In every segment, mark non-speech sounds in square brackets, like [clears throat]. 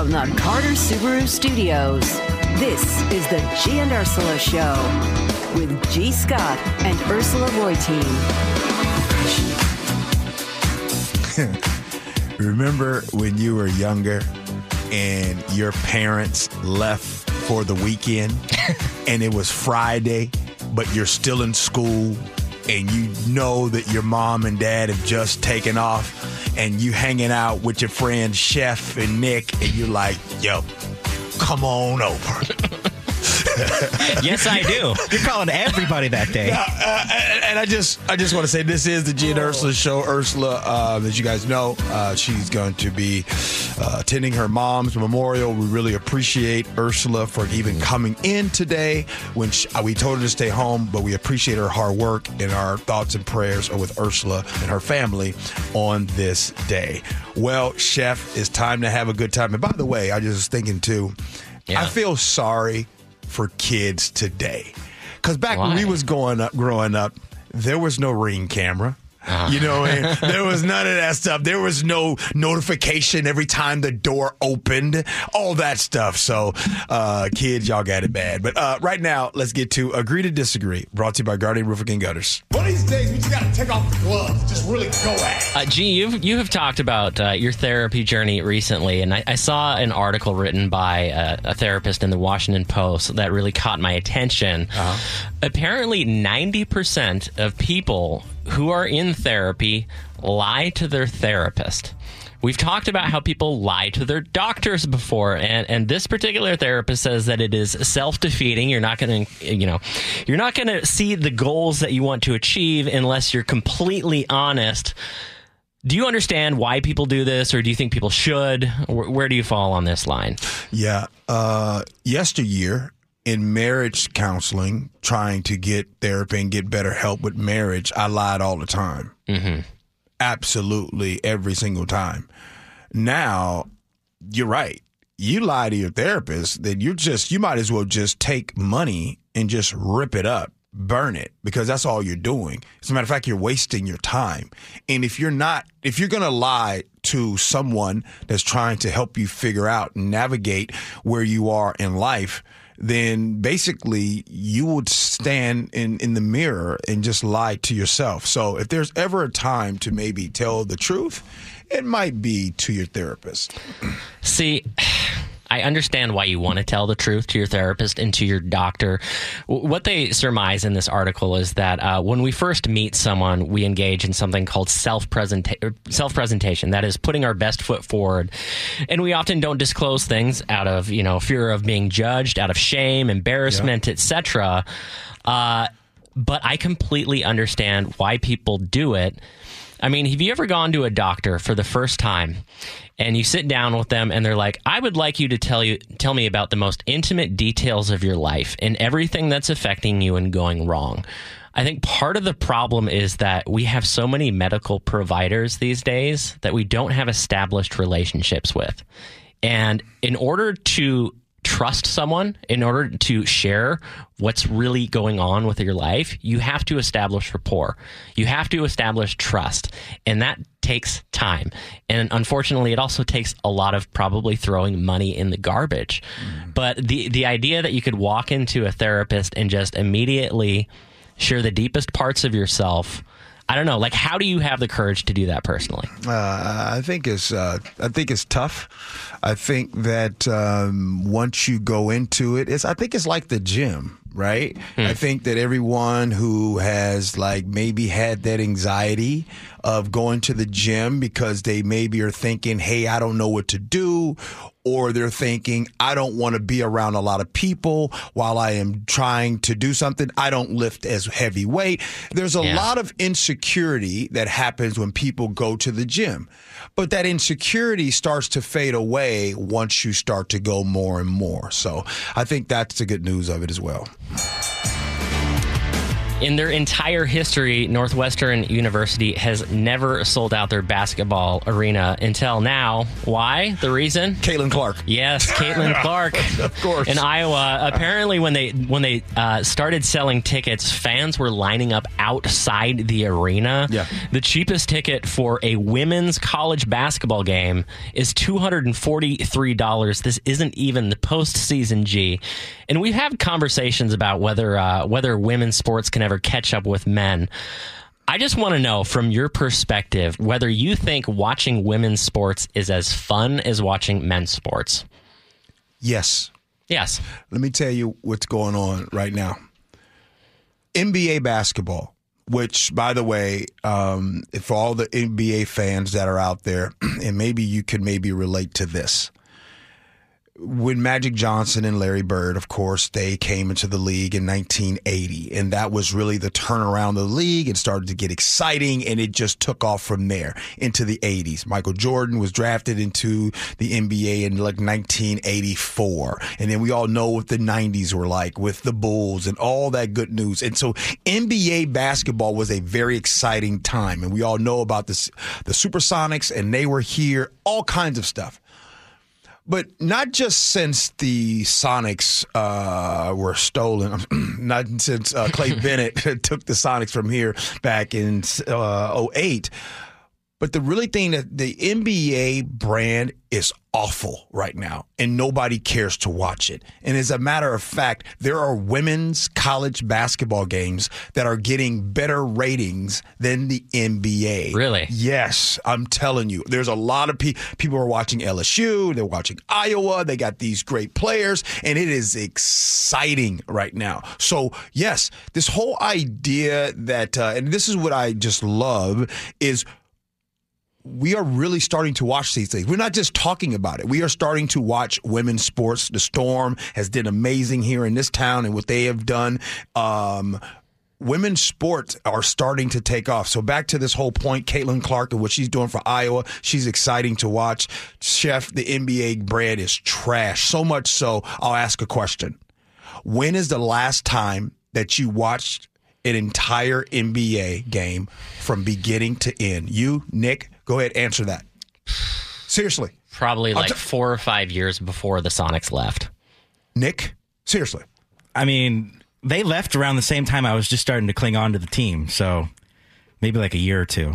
From the Carter Subaru Studios, this is the G and Ursula Show with G. Scott and Ursula Reutin. [laughs] Remember when you were younger and your parents left for the weekend [laughs] and it was Friday, but you're still in school and you know that your mom and dad have just taken off and you hanging out with your friends Chef and Nick and you're like, yo, come on over. [laughs] [laughs] yes, I do. You're calling everybody that day. Uh, uh, and I just, I just want to say this is the G and Ursula show. Ursula, uh, as you guys know, uh, she's going to be uh, attending her mom's memorial. We really appreciate Ursula for even coming in today. When she, uh, we told her to stay home, but we appreciate her hard work and our thoughts and prayers are with Ursula and her family on this day. Well, Chef, it's time to have a good time. And by the way, I just was thinking too. Yeah. I feel sorry for kids today. Because back when we was going up, growing up, there was no ring camera. You know, and there was none of that stuff. There was no notification every time the door opened, all that stuff. So, uh, kids, y'all got it bad. But uh, right now, let's get to Agree to Disagree, brought to you by Guardian Roofing and Gutters. One of these days, we just gotta take off the gloves, just really go at it. Uh, Gee, you've you have talked about uh, your therapy journey recently, and I, I saw an article written by uh, a therapist in the Washington Post that really caught my attention. uh Apparently, ninety percent of people who are in therapy lie to their therapist. We've talked about how people lie to their doctors before, and, and this particular therapist says that it is self defeating. You're not going to, you know, you're not going to see the goals that you want to achieve unless you're completely honest. Do you understand why people do this, or do you think people should? Where, where do you fall on this line? Yeah. Uh, yesteryear, in marriage counseling, trying to get therapy and get better help with marriage, I lied all the time. Mm-hmm. Absolutely every single time. Now, you're right. You lie to your therapist, then you're just you might as well just take money and just rip it up, burn it, because that's all you're doing. As a matter of fact, you're wasting your time. And if you're not, if you're gonna lie to someone that's trying to help you figure out and navigate where you are in life, then basically you would stand in, in the mirror and just lie to yourself. So if there's ever a time to maybe tell the truth, it might be to your therapist. See, I understand why you want to tell the truth to your therapist and to your doctor. What they surmise in this article is that uh, when we first meet someone, we engage in something called self presentation. That is putting our best foot forward, and we often don't disclose things out of you know fear of being judged, out of shame, embarrassment, etc. Uh, but I completely understand why people do it. I mean, have you ever gone to a doctor for the first time and you sit down with them and they're like, "I would like you to tell you tell me about the most intimate details of your life and everything that's affecting you and going wrong." I think part of the problem is that we have so many medical providers these days that we don't have established relationships with. And in order to trust someone, in order to share what's really going on with your life, you have to establish rapport. You have to establish trust. And that takes time. And unfortunately, it also takes a lot of probably throwing money in the garbage. Mm-hmm. But the, the idea that you could walk into a therapist and just immediately share the deepest parts of yourself. I don't know. Like, how do you have the courage to do that personally? Uh, I think it's uh, I think it's tough. I think that um, once you go into it, it's I think it's like the gym, right? I think that everyone who has like maybe had that anxiety of going to the gym because they maybe are thinking, "Hey, I don't know what to do," or they're thinking, I don't want to be around a lot of people while I am trying to do something. I don't lift as heavy weight. There's a Yeah. lot of insecurity that happens when people go to the gym. But that insecurity starts to fade away once you start to go more and more. So I think that's the good news of it as well. In their entire history, Northwestern University has never sold out their basketball arena until now. Why? The reason? Caitlin Clark. Yes, Caitlin [laughs] Clark, of course. in Iowa. Apparently, when they when they uh, started selling tickets, fans were lining up outside the arena. Yeah. the cheapest ticket for a women's college basketball game is two hundred and forty three dollars. This isn't even the postseason G, and we've had conversations about whether uh, whether women's sports can ever catch up with men. I just want to know from your perspective whether you think watching women's sports is as fun as watching men's sports. Yes. Yes. Let me tell you what's going on right now. NBA basketball, which, by the way, um, for all the NBA fans that are out there, [clears throat] and maybe you could maybe relate to this. When Magic Johnson and Larry Bird, of course, they came into the league in 1980, and that was really the turnaround of the league. It started to get exciting, and it just took off from there into the 80s. Michael Jordan was drafted into the NBA in like 1984, and then we all know what the 90s were like with the Bulls and all that good news. And so NBA basketball was a very exciting time, and we all know about this, the Supersonics, and they were here, all kinds of stuff. But not just since the Sonics uh, were stolen, [clears throat] not since uh, Clay [laughs] Bennett [laughs] took the Sonics from here back in uh, 08, but the really thing that the NBA brand is awful right now, and nobody cares to watch it. And as a matter of fact, there are women's college basketball games that are getting better ratings than the NBA. Really? Yes, I'm telling you. There's a lot of pe- people are watching LSU, they're watching Iowa, they got these great players, and it is exciting right now. So, yes, this whole idea that, uh, and this is what I just love, is we are really starting to watch these things. We're not just talking about it. We are starting to watch women's sports. The Storm has done amazing here in this town and what they have done. Um, women's sports are starting to take off. So back to this whole point, Caitlin Clark and what she's doing for Iowa, she's exciting to watch. Chef, the NBA brand is trash. So much so, I'll ask a question. When is the last time that you watched an entire NBA game from beginning to end? You, Nick, go ahead, answer that. Seriously. Probably like t- four or five years before the Sonics left. Nick, seriously. I mean, they left around the same time I was just starting to cling on to the team. So maybe like a year or two.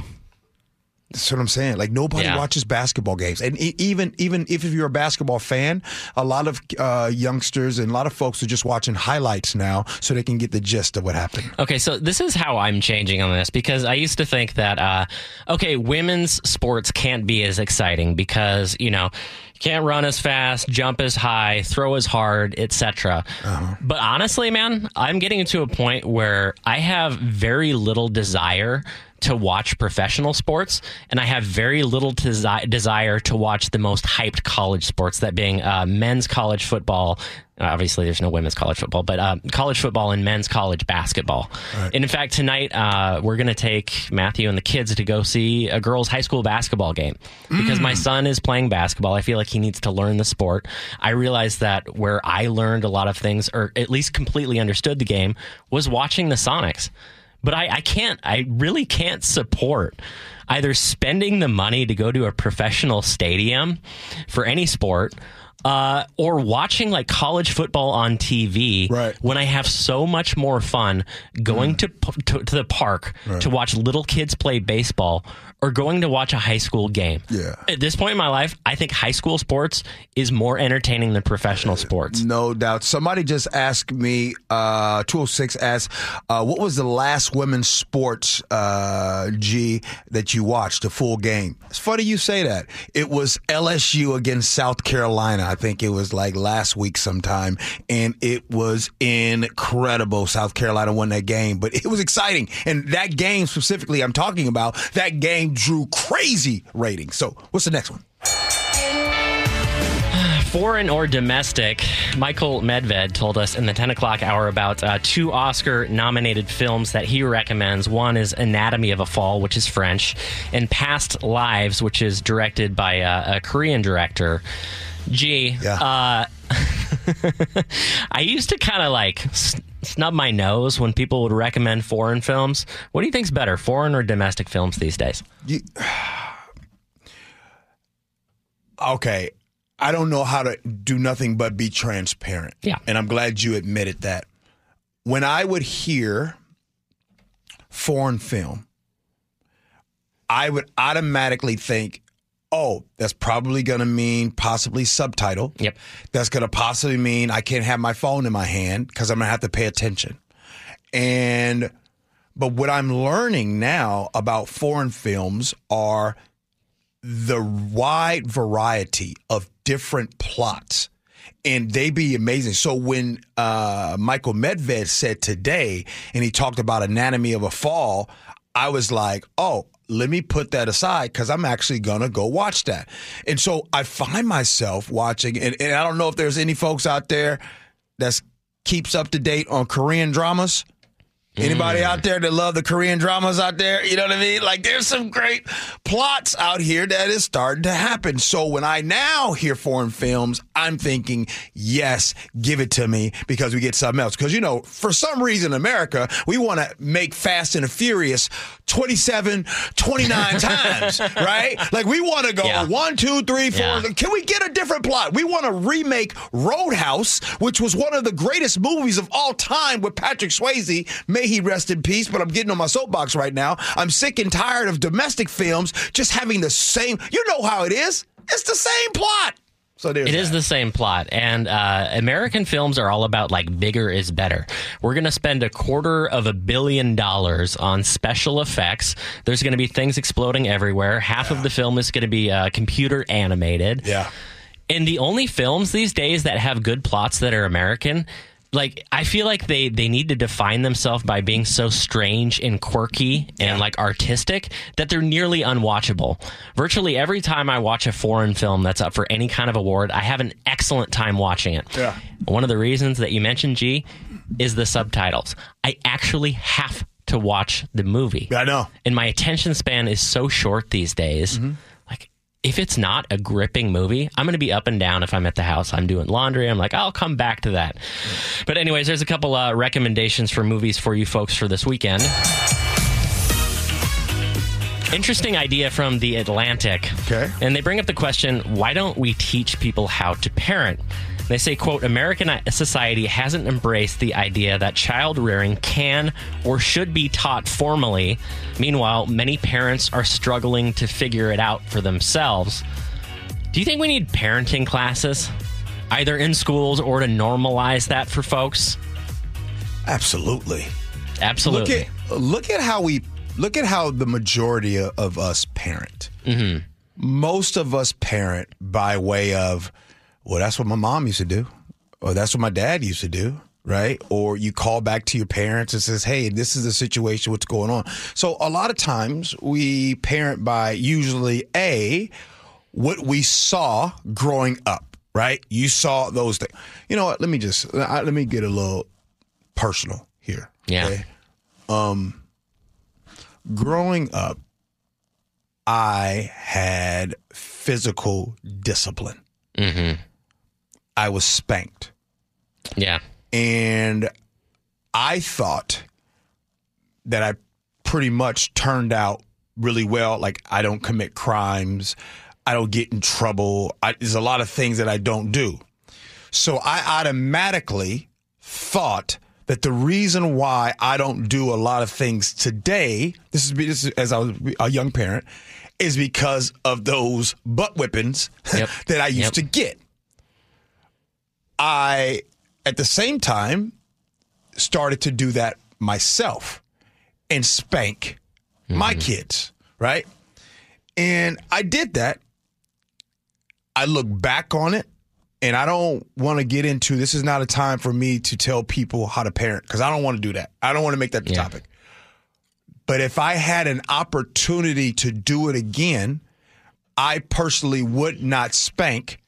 That's what I'm saying. Like nobody Yeah. watches basketball games, and even even if you're a basketball fan, a lot of uh, youngsters and a lot of folks are just watching highlights now, so they can get the gist of what happened. Okay, so this is how I'm changing on this because I used to think that, uh, okay, women's sports can't be as exciting because, you know, you can't run as fast, jump as high, throw as hard, etc. But honestly, man, I'm getting to a point where I have very little desire to watch professional sports, and I have very little desi- desire to watch the most hyped college sports, that being uh, men's college football. Obviously, there's no women's college football, but uh, college football and men's college basketball. And in fact, tonight uh, we're going to take Matthew and the kids to go see a girls' high school basketball game because my son is playing basketball. I feel like he needs to learn the sport. I realized that where I learned a lot of things, or at least completely understood the game, was watching the Sonics but I, I can't i really can't support either spending the money to go to a professional stadium for any sport uh, or watching like college football on TV Right. when I have so much more fun going to, to to the park to watch little kids play baseball or going to watch a high school game. Yeah. At this point in my life, I think high school sports is more entertaining than professional sports. No doubt. Somebody just asked me, uh, 206 asked, uh, what was the last women's sports, uh, G that you watched, a full game? It's funny you say that. It was LSU against South Carolina. I think it was like last week sometime. And it was incredible. South Carolina won that game, but it was exciting. And that game specifically I'm talking about, that game drew crazy ratings. So what's the next one? [sighs] Foreign or domestic, Michael Medved told us in the 10 o'clock hour about uh, two Oscar nominated films that he recommends. One is Anatomy of a Fall, which is French, and Past Lives, which is directed by uh, a Korean director. Gee, Yeah. uh, [laughs] I used to kind of like snub my nose when people would recommend foreign films. What do you think's better, foreign or domestic films these days? You, okay, I don't know how to do nothing but be transparent. Yeah. And I'm glad you admitted that. When I would hear foreign film, I would automatically think, oh, that's probably going to mean possibly subtitle. Yep. That's going to possibly mean I can't have my phone in my hand because I'm going to have to pay attention. And, but what I'm learning now about foreign films are the wide variety of different plots and they be amazing. So when uh, Michael Medved said today, and he talked about Anatomy of a Fall, I was like, oh, let me put that aside because I'm actually gonna go watch that. And so I find myself watching, and, and I don't know if there's any folks out there that keeps up to date on Korean dramas. Anybody mm. out there that love the Korean dramas out there? You know what I mean? Like there's some great plots out here that is starting to happen. So when I now hear foreign films, I'm thinking, yes, give it to me because we get something else. Because you know, for some reason, America, we want to make Fast and Furious 27, 29 [laughs] times, right? Like we want to go Yeah. one, two, three, four. Yeah. Can we get a different plot? We want to remake Roadhouse, which was one of the greatest movies of all time with Patrick Swayze. May he rest in peace, but I'm getting on my soapbox right now. I'm sick and tired of domestic films just having the same. You know how it is. It's the same plot. So there's It is that. the same plot, and uh, American films are all about like bigger is better. We're going to spend a quarter of a billion dollars on special effects. There's going to be things exploding everywhere. Half of the film is going to be uh, computer animated. yeah. And the only films these days that have good plots that are American, like I feel like they they need to define themselves by being so strange and quirky and like artistic that they're nearly unwatchable. Virtually every time I watch a foreign film that's up for any kind of award, I have an excellent time watching it. Yeah. One of the reasons that you mentioned G is the subtitles. I actually have to watch the movie. I know. And my attention span is so short these days. Like, if it's not a gripping movie, I'm going to be up and down if I'm at the house. I'm doing laundry. I'm like, I'll come back to that. But, anyways, there's a couple uh, recommendations for movies for you folks for this weekend. Interesting idea from The Atlantic. Okay. And they bring up the question why don't we teach people how to parent? They say, quote, American society hasn't embraced the idea that child rearing can or should be taught formally. Meanwhile, many parents are struggling to figure it out for themselves. Do you think we need parenting classes, either in schools or to normalize that for folks? Absolutely. Absolutely. Look at look at how we look at how the majority of, us parent. Mm-hmm. Most of us parent by way of, well, that's what my mom used to do, or that's what my dad used to do, right? Or you call back to your parents and says, "Hey, this is the situation. What's going on?" So a lot of times we parent by usually a what we saw growing up, right? You saw those things. You know what? Let me just let me get a little personal here. Yeah. growing up, I had physical discipline. Mm-hmm. I was spanked. Yeah. And I thought that I pretty much turned out really well. Like, I don't commit crimes, I don't get in trouble. I, there's a lot of things that I don't do. So I automatically thought that the reason why I don't do a lot of things today, this is, this is as I was a young parent, is because of those butt whippings Yep. [laughs] that I used Yep. to get. I, at the same time, started to do that myself and spank my mm-hmm. kids, right? And I did that. I look back on it and I don't want to get into this is not a time for me to tell people how to parent because I don't want to do that. I don't want to make that the Yeah. topic. But if I had an opportunity to do it again, I personally would not spank.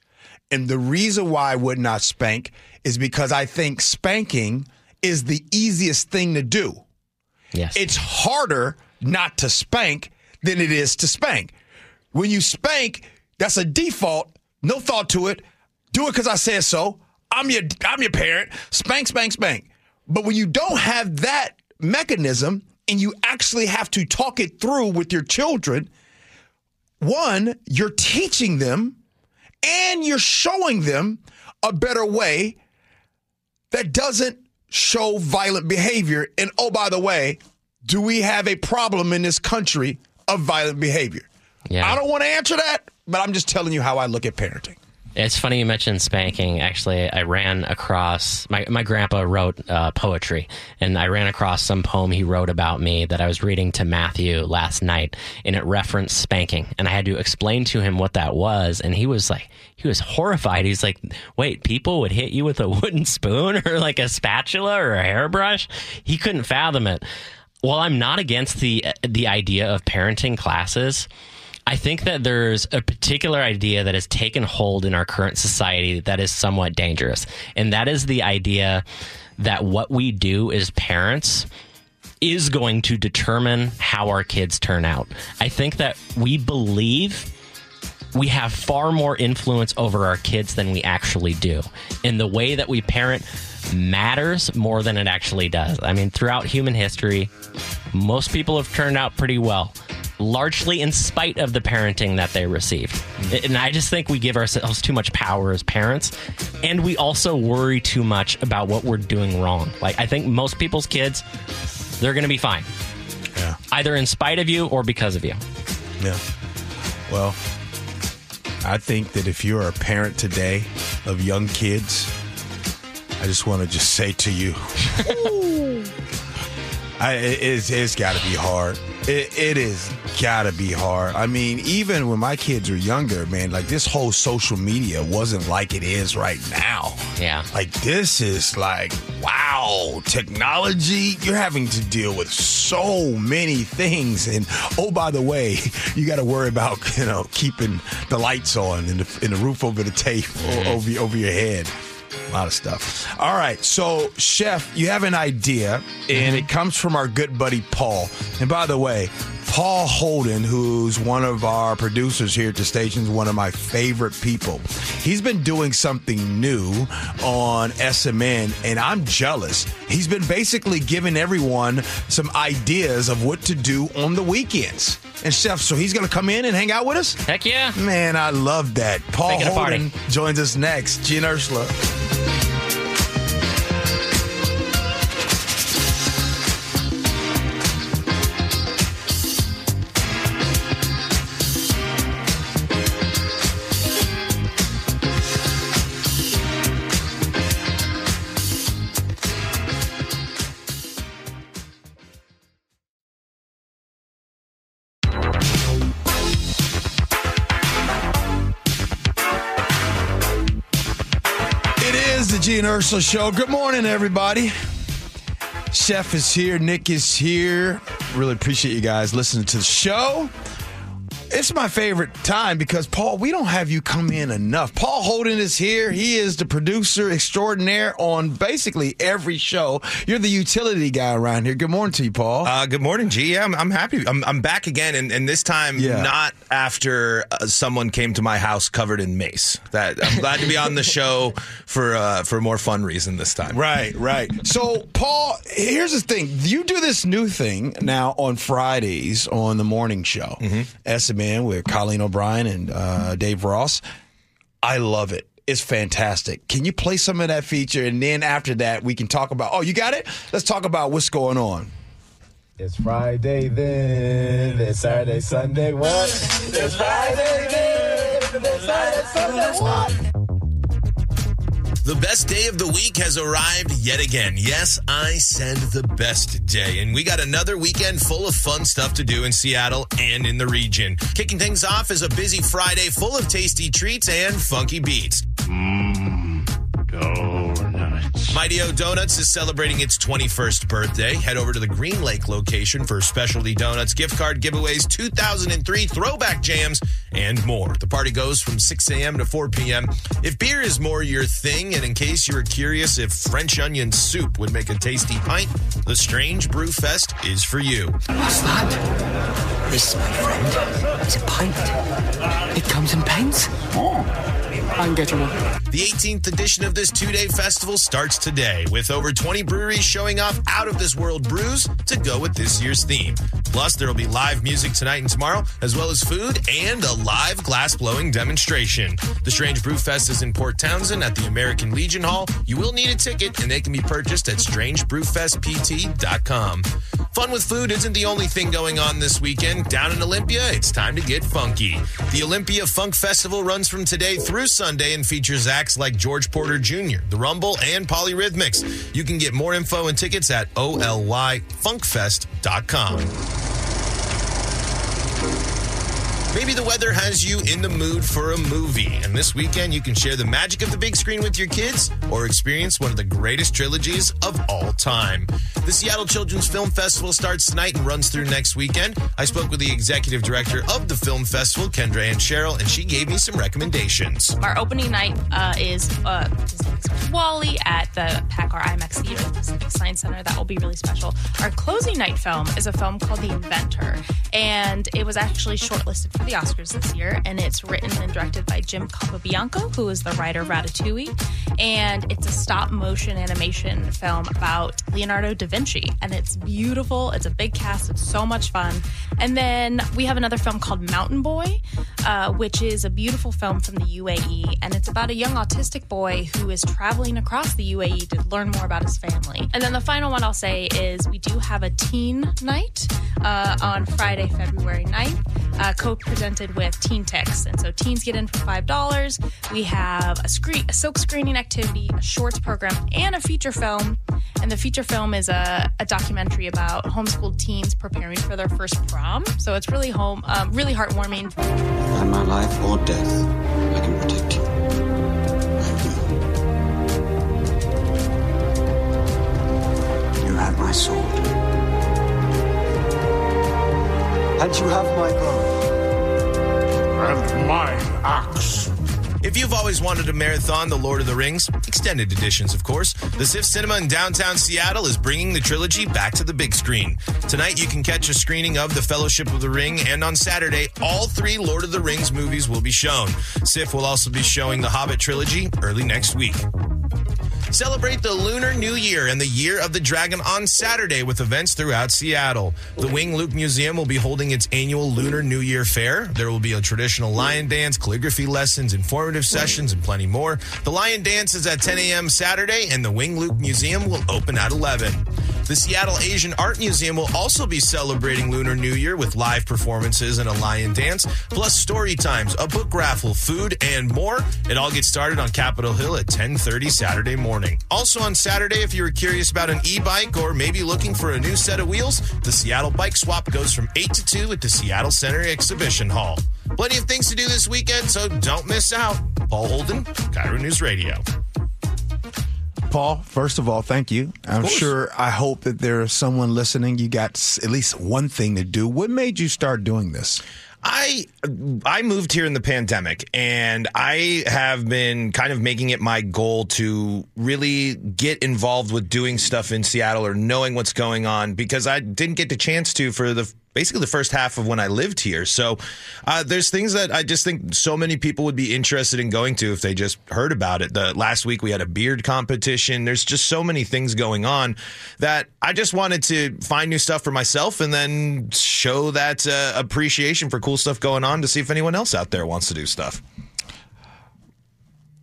And the reason why I would not spank is because I think spanking is the easiest thing to do. Yes. It's harder not to spank than it is to spank. When you spank, that's a default, no thought to it. Do it because I said so. I'm your I'm your parent. Spank, spank, spank. But when you don't have that mechanism and you actually have to talk it through with your children, one, you're teaching them and you're showing them a better way that doesn't show violent behavior. And oh, by the way, do we have a problem in this country of violent behavior? Yeah. I don't want to answer that, but I'm just telling you how I look at parenting. It's funny you mentioned spanking. Actually, I ran across my my grandpa wrote uh, poetry, and I ran across some poem he wrote about me that I was reading to Matthew last night, and it referenced spanking, and I had to explain to him what that was, and he was like, he was horrified. He's like, "Wait, people would hit you with a [laughs] wooden spoon or like a spatula or a hairbrush?" He couldn't fathom it. Well, I'm not against the the idea of parenting classes. I think that there's a particular idea that has taken hold in our current society that is somewhat dangerous. And that is the idea that what we do as parents is going to determine how our kids turn out. I think that we believe we have far more influence over our kids than we actually do. And the way that we parent matters more than it actually does. I mean, throughout human history, most people have turned out pretty well largely in spite of the parenting that they received. Mm-hmm. And I just think we give ourselves too much power as parents, and we also worry too much about what we're doing wrong. Like, I think most people's kids, they're going to be fine. Yeah. Either in spite of you or because of you. Yeah. Well, I think that if you're a parent today of young kids, I just want to just say to you, [laughs] [laughs] I, it, it's, it's got to be hard. It, it is gotta be hard. I mean, even when my kids were younger, man, like this whole social media wasn't like it is right now. Yeah. Like this is like, wow, technology. You're having to deal with so many things. And oh, by the way, [laughs] you got to worry about, you know, keeping the lights on and the, and the roof over the tape mm-hmm. over, over your head. A lot of stuff. All right. So, Chef, you have an idea, and mm-hmm. it comes from our good buddy Paul. And by the way, Paul Holden, who's one of our producers here at the station, is one of my favorite people. He's been doing something new on SMN, and I'm jealous. He's been basically giving everyone some ideas of what to do on the weekends. And Chef, so he's going to come in and hang out with us? Heck yeah. Man, I love that. Paul Holden joins us next. Gene Ursula. Ursula Show. Good morning, everybody. Chef is here. Nick is here. Really appreciate you guys listening to the show. It's my favorite time because Paul, we don't have you come in enough. Paul Holden is here. He is the producer extraordinaire on basically every show. You're the utility guy around here. Good morning to you, Paul. Uh, good morning, G. Yeah, I'm, I'm happy. I'm, I'm, back again, and, and this time yeah. not after uh, someone came to my house covered in mace. That I'm glad to be on the show for uh, for a more fun reason this time. Right, right. So, Paul, here's the thing. You do this new thing now on Fridays on the morning show. Mm-hmm. Man with Colleen O'Brien and uh, Dave Ross. I love it. It's fantastic. Can you play some of that feature? And then after that, we can talk about. Oh, you got it? Let's talk about what's going on. It's Friday then. It's Saturday, Sunday. What? It's Friday then. It's Saturday, Sunday. What? The best day of the week has arrived yet again. Yes, I said the best day. And we got another weekend full of fun stuff to do in Seattle and in the region. Kicking things off is a busy Friday full of tasty treats and funky beats. Mmm, Mighty O Donuts is celebrating its 21st birthday. Head over to the Green Lake location for specialty donuts, gift card giveaways, 2003 throwback jams, and more. The party goes from 6 a.m. to 4 p.m. If beer is more your thing, and in case you were curious if French onion soup would make a tasty pint, the Strange Brew Fest is for you. What's that? This, my friend, is a pint. It comes in pints. Oh. The 18th edition of this two day festival starts today with over 20 breweries showing off out of this world brews to go with this year's theme. Plus, there will be live music tonight and tomorrow, as well as food and a live glass blowing demonstration. The Strange Brew Fest is in Port Townsend at the American Legion Hall. You will need a ticket, and they can be purchased at strangebrewfestpt.com. Fun with food isn't the only thing going on this weekend. Down in Olympia, it's time to get funky. The Olympia Funk Festival runs from today through Sunday and features acts like George Porter Jr., The Rumble, and Polyrhythmics. You can get more info and tickets at olyfunkfest.com. Maybe the weather has you in the mood for a movie, and this weekend you can share the magic of the big screen with your kids or experience one of the greatest trilogies of all time. The Seattle Children's Film Festival starts tonight and runs through next weekend. I spoke with the executive director of the film festival, Kendra Ann Cheryl, and she gave me some recommendations. Our opening night uh, is uh, Wally at the PACCAR IMAX Theater at the Pacific Science Center. That will be really special. Our closing night film is a film called The Inventor, and it was actually shortlisted for the Oscars this year. And it's written and directed by Jim Capobianco, who is the writer of Ratatouille. And it's a stop motion animation film about Leonardo da Vinci, and it's beautiful. It's a big cast. It's so much fun. And then we have another film called Mountain Boy, uh, which is a beautiful film from the UAE, and it's about a young autistic boy who is traveling across the UAE to learn more about his family. And then the final one I'll say is we do have a teen night uh, on Friday, February 9th, uh, co-presented with Teen Tix. And so teens get in for $5. We have a, screen, a silk screening activity, a shorts program, and a feature film. And the feature film is a, a documentary about homeschooled teens preparing for their first prom. So it's really home, um, really heartwarming. And my life or death, I can protect you. You have my sword. And you have my bow. And my axe. If you've always wanted a marathon, The Lord of the Rings, extended editions, of course, the SIFF Cinema in downtown Seattle is bringing the trilogy back to the big screen. Tonight, you can catch a screening of The Fellowship of the Ring, and on Saturday, all three Lord of the Rings movies will be shown. SIFF will also be showing the Hobbit trilogy early next week. Celebrate the Lunar New Year and the Year of the Dragon on Saturday with events throughout Seattle. The Wing Luke Museum will be holding its annual Lunar New Year fair. There will be a traditional lion dance, calligraphy lessons, informative sessions, and plenty more. The lion dance is at 10 a.m. Saturday, and the Wing Luke Museum will open at 11. The Seattle Asian Art Museum will also be celebrating Lunar New Year with live performances and a lion dance, plus story times, a book raffle, food, and more. It all gets started on Capitol Hill at 10:30 Saturday morning. Also on Saturday, if you were curious about an e-bike or maybe looking for a new set of wheels, the Seattle Bike Swap goes from 8 to 2 at the Seattle Center Exhibition Hall. Plenty of things to do this weekend, so don't miss out. Paul Holden, KIRO News Radio. Paul, first of all, thank you. I'm sure, I hope that there is someone listening. You got at least one thing to do. What made you start doing this? I I moved here in the pandemic and I have been kind of making it my goal to really get involved with doing stuff in Seattle or knowing what's going on because I didn't get the chance to for the basically the first half of when I lived here. So uh, there's things that I just think so many people would be interested in going to if they just heard about it. The last week we had a beard competition. There's just so many things going on that I just wanted to find new stuff for myself and then show that uh, appreciation for cool stuff going on to see if anyone else out there wants to do stuff.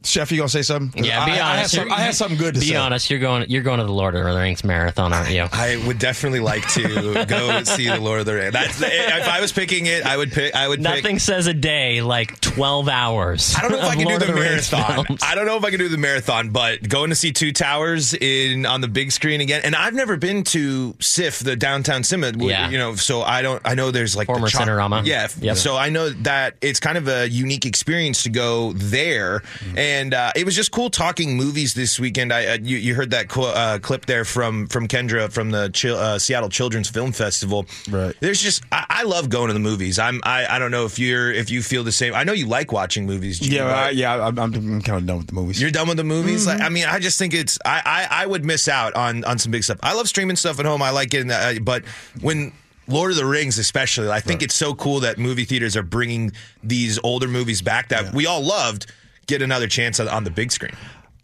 Chef, you gonna say something? Yeah, be I, I had honest. some- I have something good to be say. Be honest. You're going. You're going to the Lord of the Rings marathon, aren't you? I would definitely like to [laughs] go see the Lord of the Rings. That's if I was picking it, I would pick. I would pick. Nothing says a day like 12 hours. I don't know if I can Lord do of the marathon. films. I don't know if I can do the marathon, but going to see Two Towers in on the big screen again, and I've never been to SIFF, the downtown cinema. w- Yeah. You know, so I don't. I know there's like Former the chop- Cinerama. Yeah. Yep. So I know that it's kind of a unique experience to go there, and uh, it was just cool talking movies this weekend. I uh, you, you heard that qu- uh, clip there from from Kendra from the Chil- uh, Seattle Children's Film Festival. Right. There's just I, I love going to the movies. I'm I, I don't know if you're if you feel the same. I know you like watching movies. Gene, Yeah, but- I, yeah, I'm, I'm kind of done with the movies. you're done with the movies. Like, I mean, I just think it's. I, I I would miss out on on some big stuff. I love streaming stuff at home. I like getting that, uh, but when. Lord of the Rings, especially, I think it's so cool that movie theaters are bringing these older movies back that we all loved. Get another chance on, on the big screen.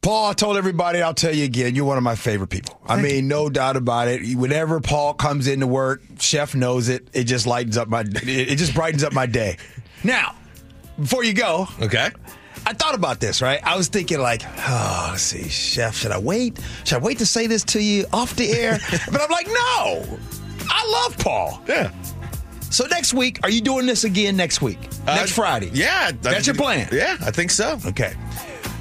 Paul, I told everybody, I'll tell you again, you're one of my favorite people. I mean, no doubt about it. Whenever Paul comes into work, Chef knows it. It just lightens up my, it just brightens up my day. Now, before you go, Okay. I thought about this, right? I was thinking, like, oh, let's see, Chef, should I wait? Should I wait to say this to you off the air? [laughs] but I'm like, no, I love Paul. Yeah. So next week, are you doing this again next week? next Friday? Uh, Yeah. That's your plan? Yeah, I think so. Okay.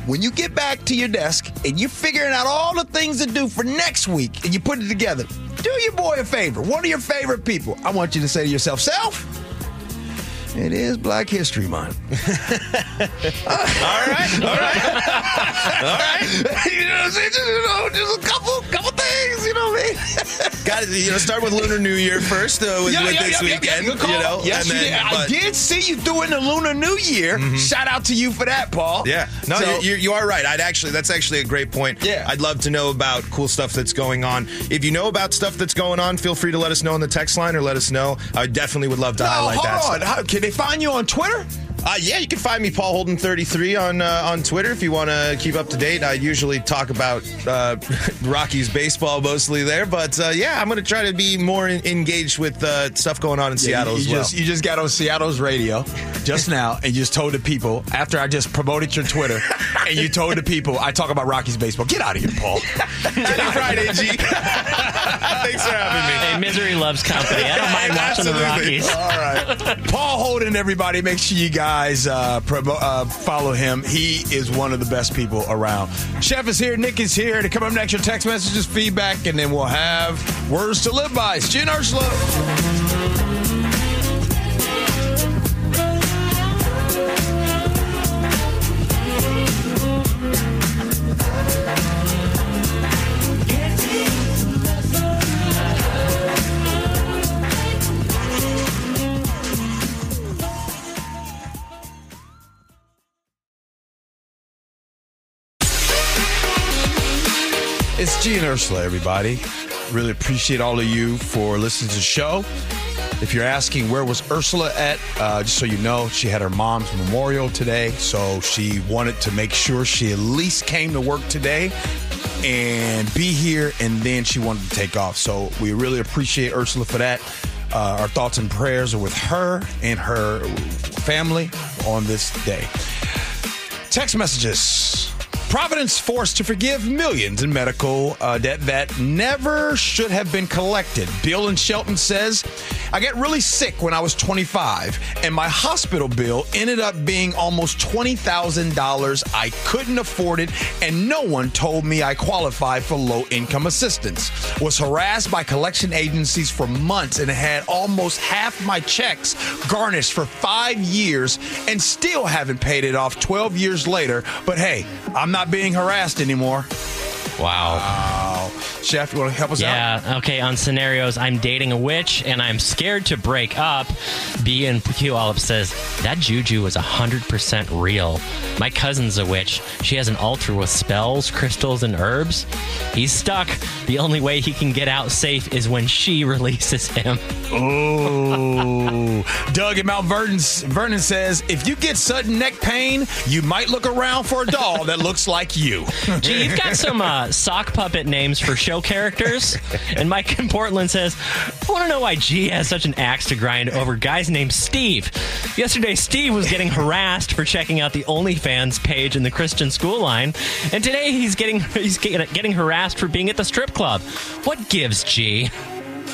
When you get back to your desk and you're figuring out all the things to do for next week and you put it together, do your boy a favor. One of your favorite people. I want you to say to yourself, self, it is Black History Month. [laughs] [laughs] All right. All right. [laughs] All right. you know what I'm saying? Just, you know, just a couple, couple things, you know what I mean? [laughs] Got to you know start with Lunar New Year first uh, with, Yeah, with yeah, this yeah, weekend. yeah. You know, yes, you then- did. I did see you doing the Lunar New Year. Shout out to you for that, Paul. Yeah, no, So- you, you, you are right. I'd actually, that's actually a great point. Yeah. I'd love to know about cool stuff that's going on. If you know about stuff that's going on, feel free to let us know on the text line or let us know. I definitely would love to No, highlight hold that. on. How, can they find you on Twitter? Uh, yeah, you can find me Paul Holden thirty three on uh, on Twitter if you want to keep up to date. I usually talk about uh, [laughs] Rockies baseball mostly there, but uh, yeah, I'm going to try to be more in- engaged with uh, stuff going on in Seattle you, as you well. Just, you just got on Seattle's radio just [laughs] now and you just told the people, after I just promoted your Twitter, and you told the people, I talk about Rockies baseball. Get out of here, Paul. [laughs] Happy Friday, G. Thanks for having me. Hey, misery loves company. I don't mind watching the Rockies. All right. Paul Holden, everybody, make sure you guys uh, promo- uh, follow him. He is one of the best people around. Chef is here. Nick is here. To come up next, your text messages, feedback, and then we'll have words to live by. It's Jen. And Ursula, everybody. Really appreciate all of you for listening to the show. If you're asking where was Ursula at, uh, just so you know, she had her mom's memorial today, so she wanted to make sure she at least came to work today and be here, and then she wanted to take off. So we really appreciate Ursula for that. Uh, our thoughts and prayers are with her and her family on this day. Text messages. Providence forced to forgive millions in medical uh, debt that never should have been collected. Bill and Shelton says, I got really sick when I was 25, and my hospital bill ended up being almost $20,000. I couldn't afford it, and no one told me I qualified for low income assistance. Was harassed by collection agencies for months and had almost half my checks garnished for five years and still haven't paid it off 12 years later. But hey, I'm not being harassed anymore. Wow. Wow. Chef, you want to help us out? Yeah, okay, on scenarios, I'm dating a witch and I'm scared to break up. B and Q Olive says, that juju is 100% real. My cousin's a witch. She has an altar with spells, crystals, and herbs. He's stuck. The only way he can get out safe is when she [laughs] releases him. Ooh. [laughs] Doug in Mount Vernon, Vernon says, if you get sudden neck pain, you might look around for a doll that looks like you. Gee, you've got some uh, sock puppet names for [laughs] show characters. And Mike in Portland says, I want to know why G has such an axe to grind over guys named Steve. Yesterday, Steve was getting harassed for checking out the OnlyFans page in the Christian school line, and today he's getting he's getting harassed for being at the strip club. What gives, G?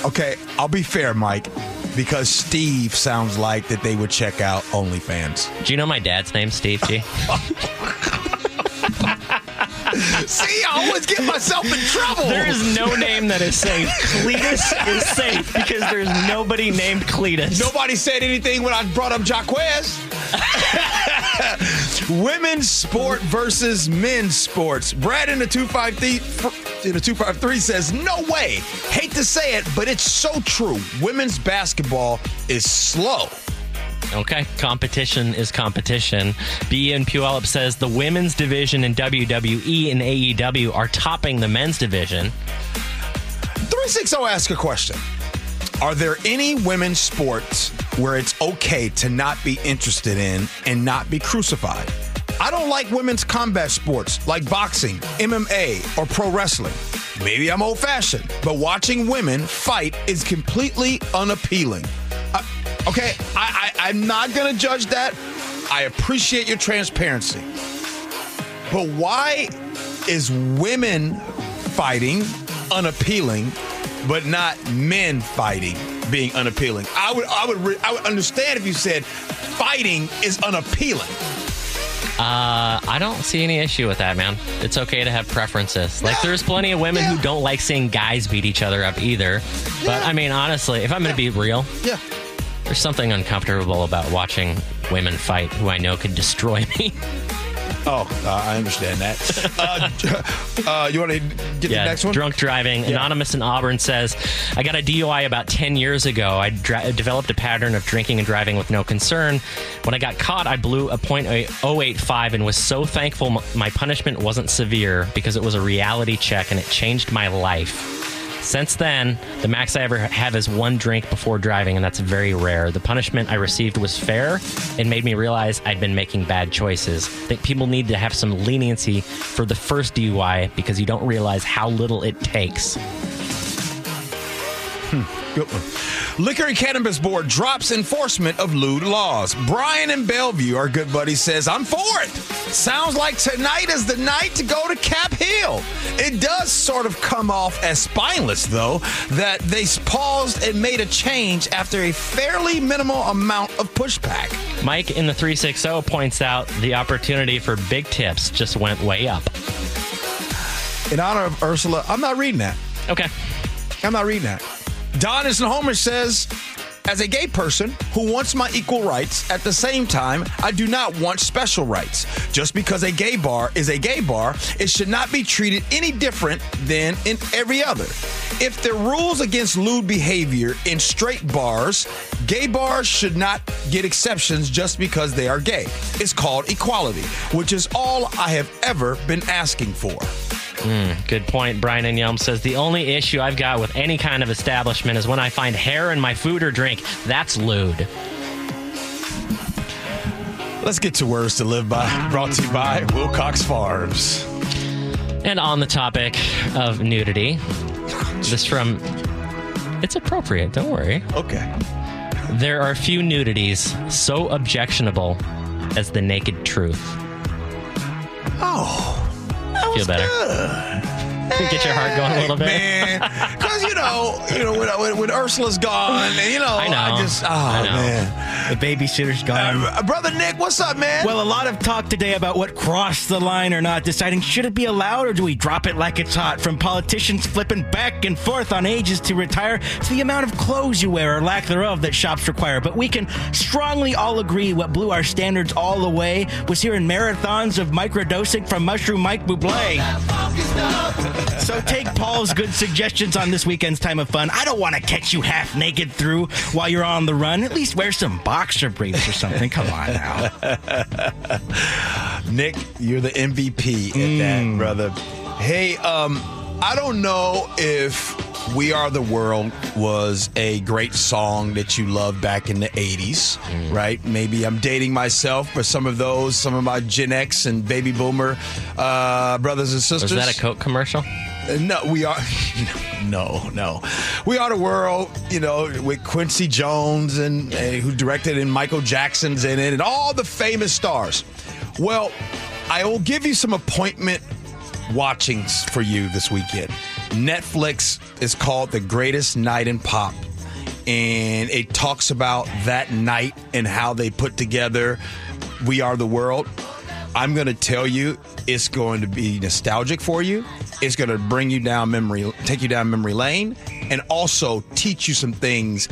Okay, I'll be fair, Mike, because Steve sounds like that they would check out OnlyFans. Do you know my dad's name, Steve G? [laughs] [laughs] See, I always get myself in trouble. There is no name that is safe. [laughs] Cletus is safe because there's nobody named Cletus. Nobody said anything when I brought up Jaquez. [laughs] Women's sport versus men's sports. Brad in the 253 in the 253 says, No way. Hate to say it, but it's so true. Women's basketball is slow. Okay, competition is competition. B and says the women's division in WWE and AEW are topping the men's division. 360 ask a question. Are there any women's sports where it's okay to not be interested in and not be crucified? I don't like women's combat sports like boxing, MMA, or pro wrestling. Maybe I'm old fashioned, but watching women fight is completely unappealing. Okay, I, I, I'm not going to judge that. I appreciate your transparency. But why is women fighting unappealing, but not men fighting being unappealing? I would, I would, re- I would understand if you said fighting is unappealing. Uh, I don't see any issue with that, man. It's okay to have preferences. Like, there's plenty of women who don't like seeing guys beat each other up either. But I mean, honestly, if I'm going to be real, Yeah. There's something uncomfortable about watching women fight who I know could destroy me. [laughs] Oh, uh, I understand that. [laughs] uh, uh, you want to get the next one? Drunk driving. Anonymous in Auburn says, I got a DUI about 10 years ago. I developed a pattern of drinking and driving with no concern. When I got caught, I blew a .085 and was so thankful my punishment wasn't severe because it was a reality check and it changed my life. Since then, the max I ever have is one drink before driving, and that's very rare. The punishment I received was fair and made me realize I'd been making bad choices. I think people need to have some leniency for the first DUI because you don't realize how little it takes. Hmm, good one. Liquor and Cannabis Board drops enforcement of lewd laws. Brian in Bellevue, our good buddy, says, I'm for it. Sounds like tonight is the night to go to Cap Hill. It does sort of come off as spineless, though, that they paused and made a change after a fairly minimal amount of pushback. Mike in the 360 points out the opportunity for big tips just went way up. In honor of Ursula, I'm not reading that. Okay. I'm not reading that. Don in Homer says, as a gay person who wants my equal rights, at the same time, I do not want special rights. Just because a gay bar is a gay bar, it should not be treated any different than in every other. If there are rules against lewd behavior in straight bars, gay bars should not get exceptions just because they are gay. It's called equality, which is all I have ever been asking for. Mm, good point. Brian and Yelm says the only issue I've got with any kind of establishment is when I find hair in my food or drink. That's lewd. Let's get to words to live by. Brought to you by Wilcox Farms. And on the topic of nudity, this from it's appropriate. Don't worry. Okay. There are few nudities so objectionable as the naked truth. Oh, Feel better. Get your heart going a little bit. man. Because you know, you know, when, when, when Ursula's gone, and you know, I know. just, oh I man, The babysitter's gone. Uh, brother Nick, what's up, man? Well, a lot of talk today about what crossed the line or not, deciding should it be allowed or do we drop it like it's hot? From politicians flipping back and forth on ages to retire to the amount of clothes you wear or lack thereof that shops require. But we can strongly all agree what blew our standards all the way was hearing marathons of microdosing from Mushroom Mike Bublé. So take Paul's good suggestions on this weekend's time of fun. I don't want to catch you half naked through while you're on the run. At least wear some boxer briefs or something. Come on now. [laughs] Nick, you're the MVP at Mm. that, brother. Hey, um, I don't know if "We Are the World" was a great song that you loved back in the '80s, Mm. right? Maybe I'm dating myself, but some of those, some of my Gen X and Baby Boomer uh, brothers and sisters. Was that a Coke commercial? Uh, No, we are. [laughs] No, no. We are the world, you know, with Quincy Jones and uh, who directed and Michael Jackson's in it and all the famous stars. Well, I will give you some appointment watchings for you this weekend. Netflix is called The Greatest Night in Pop. And it talks about that night and how they put together We Are the World. I'm going to tell you, it's going to be nostalgic for you. It's going to bring you down memory, take you down memory lane, and also teach you some things.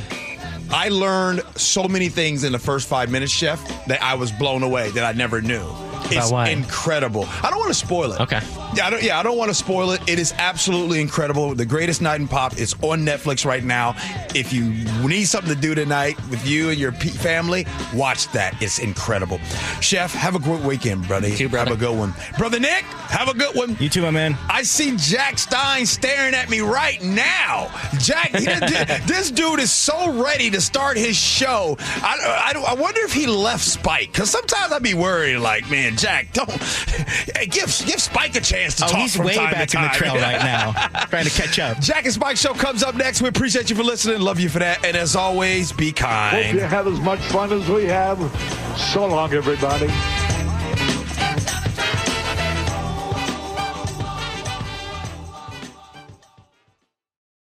I learned so many things in the first five minutes, Chef, that I was blown away that I never knew. It's incredible. I don't want to spoil it. Okay. Yeah, I don't, yeah, I don't want to spoil it. It is absolutely incredible. The Greatest Night in Pop is on Netflix right now. If you need something to do tonight with you and your family, watch that. It's incredible. Chef, have a great weekend, buddy. You too, brother. Have a good one. Brother Nick, have a good one. You too, my man. I see Jack Stein staring at me right now. Jack, [laughs] this dude is so ready to start his show. I, I, I wonder if he left Spike because sometimes I'd be worried, like, man, Jack, don't [laughs] hey, give give Spike a chance to Oh, talk he's from way time back to in the trail right now, [laughs] trying to catch up. Jack and Spike show comes up next. We appreciate you for listening. Love you for that. And as always, be Hope you kind. have as much fun as we have. So long, everybody.